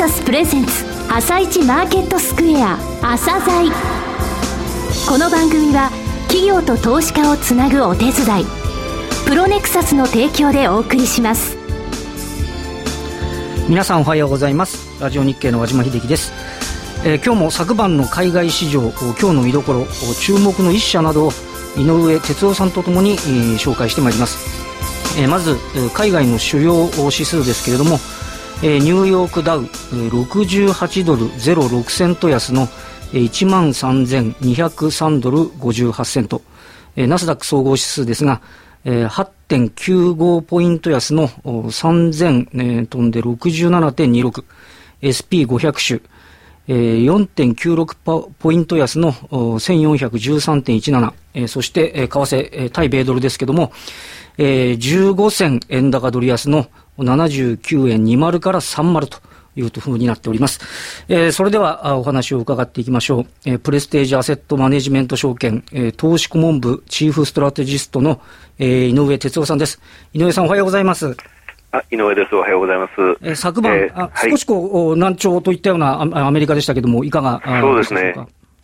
サスプレゼンツ朝一マーケットスクエア朝鮮この番組は企業と投資家をつなぐお手伝いプロネクサスの提供でお送りします。皆さんおはようございます。ラジオ日経の和島秀樹です。えー、今日も昨晩の海外市場今日の見どころ注目の一社などを井上哲夫さんとともに、えー、紹介してまいります、えー、まず海外の主要指数ですけれども、えー、ニューヨークダウ68ドル06セント安の1万3203ドル58セント、えー、ナスダック総合指数ですが、えー、8.95ポイント安の3000、えー、飛んで67.26 SP500 種えー、4.96ポイント安の1413.17、えー、そして、えー、為替、対米ドルですけども、えー、15銭円高ドル安の79円20から30というふうになっております。えー、それではお話を伺っていきましょう。えー、プレステージアセットマネジメント証券、えー、投資顧問部チーフストラテジストの、えー、井上哲夫さんです。井上さんおはようございます。あ井上です。おはようございます。えー、昨晩、えー、あ少しこう、難聴といったようなアメリカでしたけども、いかがそうですね。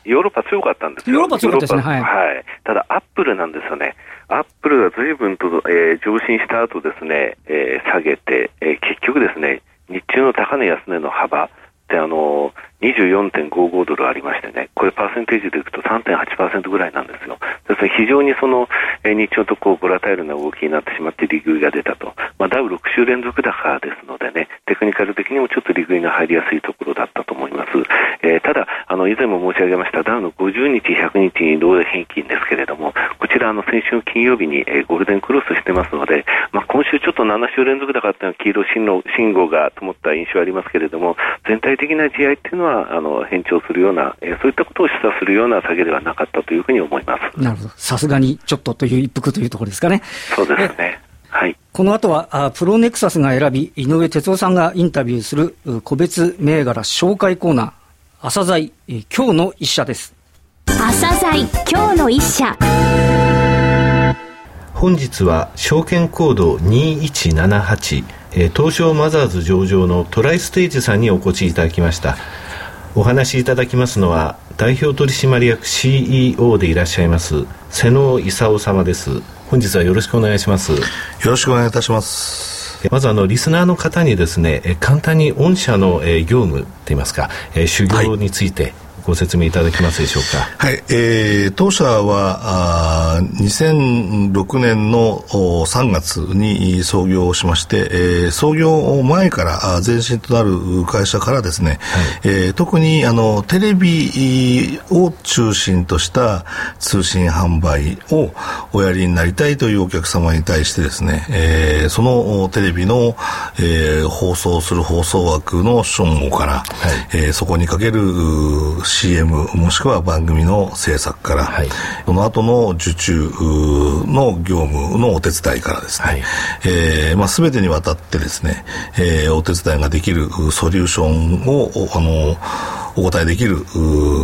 ヨーロッパ強かったんですよ。ヨーロッパ強かったですね。はい。はい。ただ、アップルなんですよね。アップルが随分と、えー、上進した後ですね、えー、下げて、えー、結局ですね、日中の高値安値の幅ってあの24.55ドルありましてね、これパーセンテージでいくと3.8%ぐらいなんですよ。ですから非常にその、え、日中とこうボラタイルな動きになってしまって利食いが出たと。まあ、ダウ6週連続高ですのでね、テクニカル的にもちょっと利食いが入りやすいところだったと思います。えー、ただ、あの、以前も申し上げましたダウの50日、100日移動平均ですけれども、こちらあの先週金曜日に、え、ゴールデンクロスしてますので、今週ちょっと7週連続高っていうのは黄色信号信号が灯った印象ありますけれども、全体的な地合いっていうのは、あの、変調するような、えー、そういったことを示唆するような下げではなかったというふうに思います。なるほど。さすがにちょっとという一服というところですかね。そうですね。はい、この後はあプロネクサスが選び、井上哲夫さんがインタビューする個別銘柄紹介コーナー、朝鮮今日の一社です。朝鮮今日の一社。本日は証券コード2178、え東証マザーズ上場のトライステージさんにお越しいただきました。お話しいただきますのは代表取締役 CEO でいらっしゃいます瀬野勲様です。本日はよろしくお願いします。よろしくお願いいたします。まずあのリスナーの方にですね簡単に御社の業務といいますか修行についてご説明いただけますでしょうか？はい、えー、当社はあ2006年の3月に創業しまして、えー、創業前から前身となる会社からですね、はい、えー、特にあのテレビを中心とした通信販売をおやりになりたいというお客様に対してですね、えー、そのテレビの、えー、放送する放送枠の称号から、はい、えー、そこにかける CM もしくは番組の制作から、はい、その後の受注の業務のお手伝いからですね、はい、えー、まあ、全てにわたってですね、えー、お手伝いができるソリューションをあのお答えできる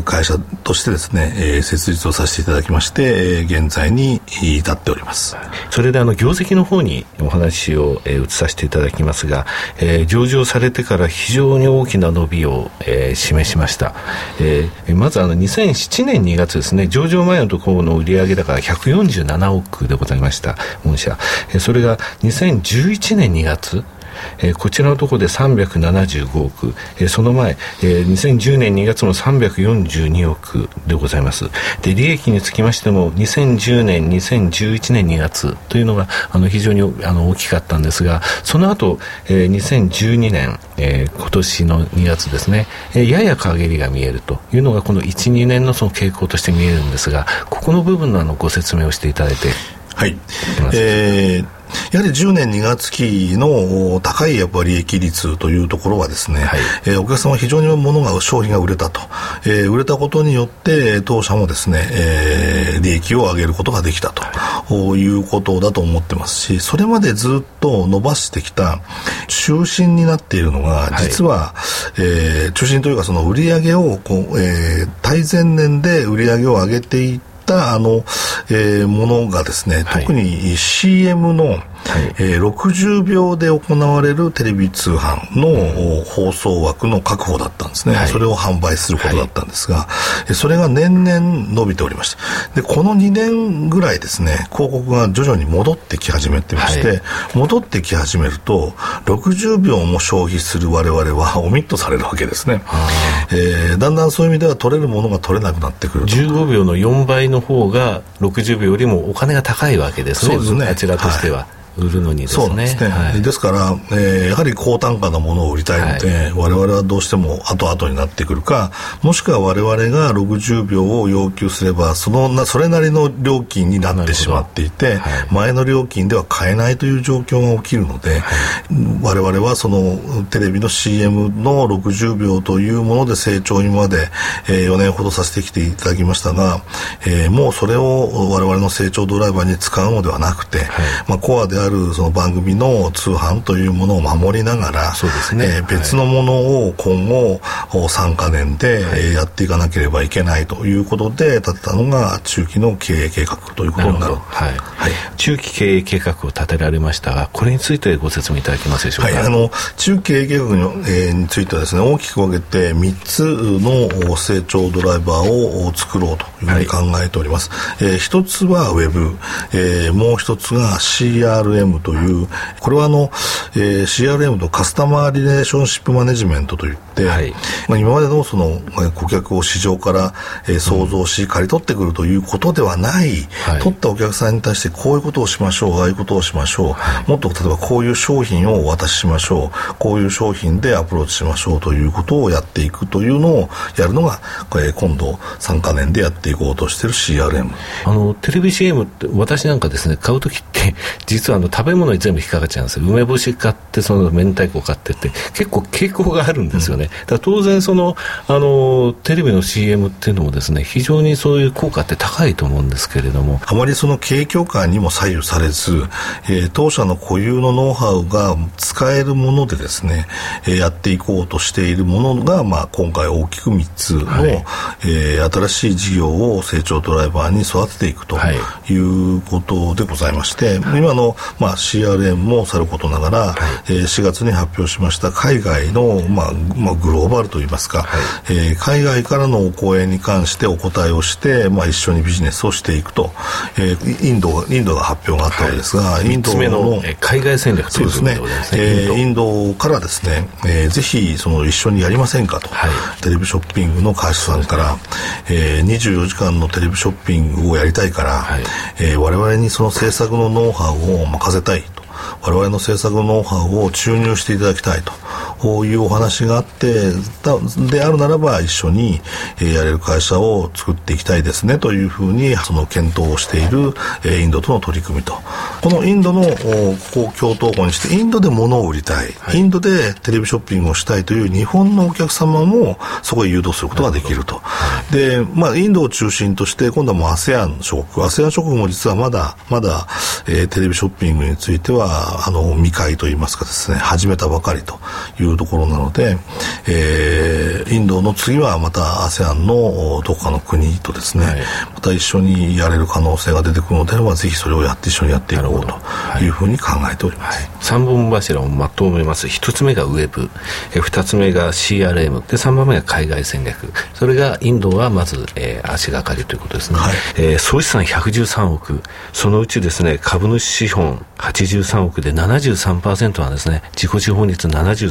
会社としてですね、えー、設立をさせていただきまして、えー、現在に至っております。それであの業績の方にお話を、えー、移させていただきますが、えー、上場されてから非常に大きな伸びを、えー、示しました。えー、まずあの2007年2月ですね、上場前のところの売上高が147億でございました、御社。えー、それが2011年2月、えー、こちらのところで375億、えー、その前、えー、2010年2月の342億でございます。で、利益につきましても、2010年、2011年2月というのが、あの、非常にあの大きかったんですが、その後、えー、2012年、えー、今年の2月ですね、えー、やや陰りが見えるというのが、この1、2年のその傾向として見えるんですが、ここの部分のあのご説明をしていただいて。はい。えーやはり10年2月期の高いやっぱ利益率というところはですね、はい、えー、お客様非常に物が商品が売れたと、えー、売れたことによって当社もですね、えー、利益を上げることができたと、はい、いうことだと思ってますしそれまでずっと伸ばしてきた中心になっているのが実は、はい、えー、中心というかその売上をこう、えー、対前年で売上を上げていったったあの、えー、ものがですね、はい、特に CM の、はい、えー、60秒で行われるテレビ通販の放送枠の確保だったんですね、はい、それを販売することだったんですが、はい、それが年々伸びておりましたでこの2年ぐらいですね広告が徐々に戻ってき始めてまして、はい、戻ってき始めると60秒も消費する我々はオミットされるわけですね、えー、だんだんそういう意味では取れるものが取れなくなってくる15秒の4倍の方が60秒よりもお金が高いわけですね。そうですね。あちらとしては、はい売るのにですね。そうですね。はい、ですから、えー、やはり高単価なものを売りたいので、はい、我々はどうしても後々になってくるか、もしくは我々が60秒を要求すれば、そのなそれなりの料金になってしまっていて、はい、前の料金では買えないという状況が起きるので、はい、我々はそのテレビの CM の60秒というもので成長にまで、えー、4年ほどさせてきていただきましたが、えー、もうそれを我々の成長ドライバーに使うのではなくて、まあ、コアであるその番組の通販というものを守りながら、そうですね、えー、別のものを今後、3か年でやっていかなければいけないということで立てたのが中期の経営計画ということになる。はい、はい、中期経営計画を立てられましたがこれについてご説明いただけますでしょうか、はい、あの中期経営計画に,、えー、についてはですね大きく分けて3つの成長ドライバーを作ろうというふうに考えております、はい、えー、1つはウェブ、えー、もう1つが CRM というこれはあの、えー、CRM とカスタマーリレーションシップマネジメントといって、はい、まあ、今までのその顧客を市場から、えー、想像し、刈り取ってくるということではない、はい、取ったお客さんに対してこういうことをしましょうああいうことをしましょう、はい、もっと例えばこういう商品をお渡ししましょう。こういう商品でアプローチしましょうということをやっていくというのをやるのがこれ今度3か年でやっていこうとしている CRM あのテレビ CM って私なんかですね買う時って実はあの食べ物に全部引っかかっちゃうんですよ。梅干し買ってその明太子買ってって結構傾向があるんですよね、だ当然そのあのテレビの CM っていうのもですね非常にそういう効果って高いと思うんですけれども。あまりその景況感にも左右されず、えー、当社の固有のノウハウが使えるものでですね、えー、やっていこうとしているものが、まあ、今回大きく3つの、はい、えー、新しい事業を成長ドライバーに育てていくとい。うことでございまして、はい、今の、まあ、CRM もさることながら、はい、えー、4月に発表しました海外の、まあまあ、グローバルといいますか、はい、えー、海外からのお声に関してお答えをして、まあ、一緒にビジネスをしていくと、えー、インドインドが発表があったわけですが、はい、インドの海外戦略というですね。えー、インド。からですね、えー、ぜひその一緒にやりませんかと、はい、テレビショッピングの会社さんから、えー、24時間のテレビショッピングをやりたいから、はい。えー、我々にその制作のノウハウを任せたいと。我々の制作ノウハウを注入していただきたいと。こういうお話があってであるならば一緒に、えやれる会社を作っていきたいですねというふうにその検討をしている、えインドとの取り組みと。このインドのこう共闘語にしてインドで物を売りたい、はい、インドでテレビショッピングをしたいという日本のお客様もそこへ誘導することができると、で、まあ、インドを中心として今度はもう ASEAN 諸国。ASEAN 諸国も実はまだまだ、えー、テレビショッピングについてはあの未開といいますかですね始めたばかりと。いうところなので、えー、インドの次はまた ASEAN のどこかの国とですね、はい、また一緒にやれる可能性が出てくるのであればぜひそれをやって一緒にやっていこうとい。うふうに考えております、はい、3本柱をまとめます。1つ目がウェブ。2つ目が CRM で3番目が海外戦略。それがインドはまず、えー、足がかりということですね、はい、えー、総資産113億。そのうちですね株主資本83億で73%なんですね。自己資本率73%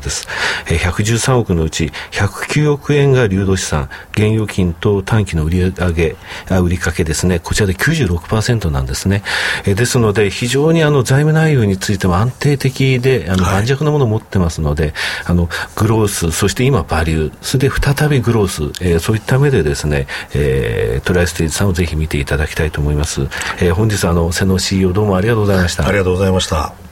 です。113億のうち109億円が流動資産、現預金と短期の売り上げ、売りかけですね、こちらで96%なんですね。ですので、非常にあの財務内容についても安定的で、あの盤石なものを持ってますので、はい、あのグロース、そして今バリュー、それで再びグロース、えー、そういった目でですね、えー、トライステージさんをぜひ見ていただきたいと思います。えー、本日あの瀬野 CEO どうもありがとうございました。ありがとうございました。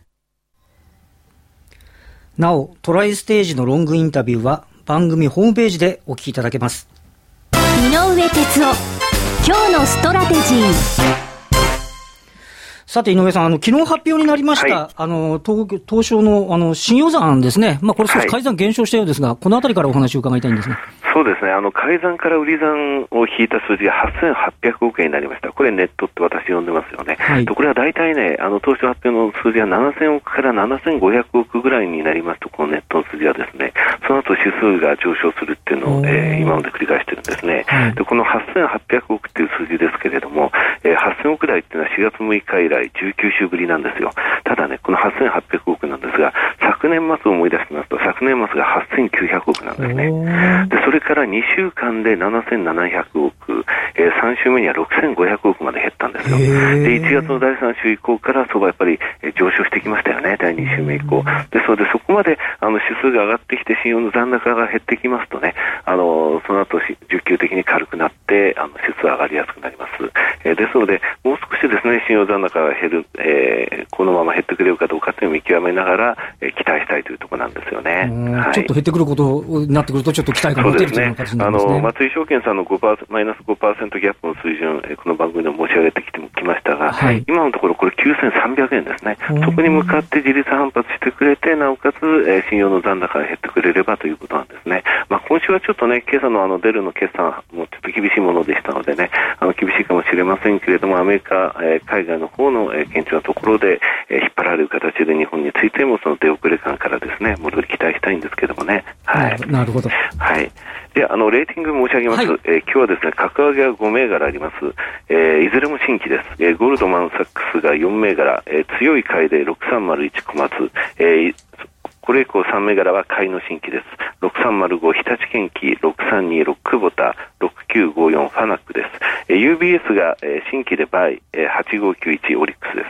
なお、トライステージのロングインタビューは番組ホームページでお聞きいただけます。井上哲夫、今日のストラテジー。さて、井上さん、あの、昨日発表になりました、はい、あの、東、東証の、あの、新予算ですね。まあ、これ少し改ざん減少したようですが、はい、このあたりからお話を伺いたいんですね。そうですね、あの、改ざんから売り算を引いた数字が8800億円になりました。これネットって私呼んでますよね。はい、これは大体ね、あの、当初発表の数字は7000億から7500億ぐらいになりますと、このネットの数字はですね、その後指数が上昇するっていうのを、えー、今まで繰り返してるんですね。はい、で、この8800億っていう数字ですけれども、えー、8000億台っていうのは4月6日以来、19週ぶりなんですよ。ただね、この8800億なんですが、昨年末を思い出しますと、昨年末が8900億なんですね。で、それから2週間で7700億、えー、3週目には6500億まで減ったんですよ。で、1月の第3週以降から相場やっぱり上昇してきましたよね、第2週目以降。ですので、そこまであの指数が上がってきて、信用の残高が減ってきますとね、あのその後需給的に軽くなって、あの指数は上がりやすくなります。えー、ですので、もう少しですね、信用残高が減る、えー、このまま減ってくれるかどうかというのを見極めながら、えー、期待したいというところなんですよね。はい、ちょっと減ってくることになってくると、ちょっと期待が持てるという形になりますね。あの松井証券さんの5%マイナス5%ギャップの水準、えー、この番組でも申し上げてきてきましたが、はい、今のところこれ9300円ですね。そこに向かって自立反発してくれて、なおかつ、えー、信用の残高が減ってくれればということなんですね。まあ、今週はちょっとね、今朝のあのデルの決算もちょっと厳しいものでしたのでね、あの厳しいかもしれませんけれども、アメリカ、えー、海外の方の、えー、堅調なところで、えー、引っ張られる形で日本についてもその出遅れ感からですね、戻り期待したいんですけどもね。はい。なるほど。はい。で、あの、レーティング申し上げます。はい、えー、今日はですね、格上げは5銘柄あります。えー、いずれも新規です。えー、ゴールドマンサックスが4銘柄、えー、強い買いで6301小松、えー、これ以降3銘柄は買いの新規です。6305日立建機、6326久保田、6954ファナックです。えー、UBS が、えー、新規でバイ、えー、8591オリックスです。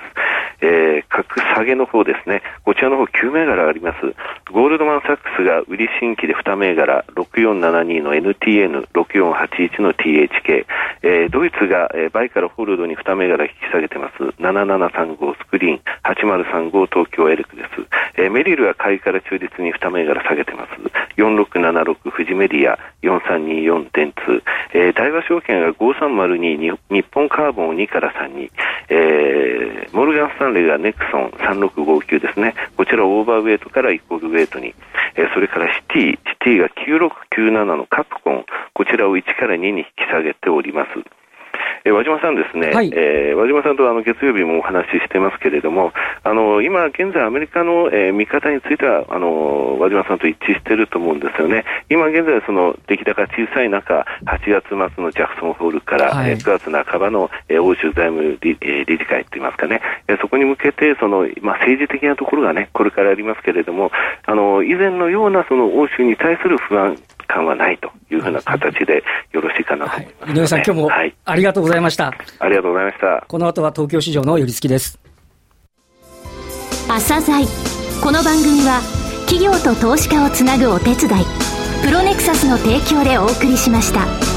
えー、各下げの方ですね、こちらの方9銘柄あります。ゴールドマンサックスが売り新規で2銘柄、6472の NTN、6481の THK、えー、ドイツが、えー、バイからホールドに2銘柄引き下げてます。7735スクリーン、8035東京エレクです。えー、メリルは買いから中立に2銘柄下げてます。4676富士メディア、4324電通、えー、大和証券が5302日本カーボンを2から3に、えー、モルガンスタンレーがネクソン3659ですね。こちらオーバーウェイトからイコールウェイトに、えー、それからシティ、シティが9697のカプコン、こちらを1から2に引き下げております。えー、和島さんですね、はい、えー、和島さんとあの月曜日もお話ししてますけれども、あの今現在アメリカの、えー、見方についてはあの和島さんと一致していると思うんですよね。今現在その出来高小さい中、8月末のジャクソンホールから、はい、9月半ばの、えー、欧州財務理,、えー、理事会といいますかね、えー、そこに向けてそのまあ政治的なところがねこれからありますけれども、あの以前のようなその欧州に対する不安感はないというふうな形でよろしいかなと思います、ね、井上さん、今日もありがとうございました、はい、ありがとうございました。この後は東京市場の寄り付きです。朝鮮この番組は企業と投資家をつなぐお手伝いプロネクサスの提供でお送りしました。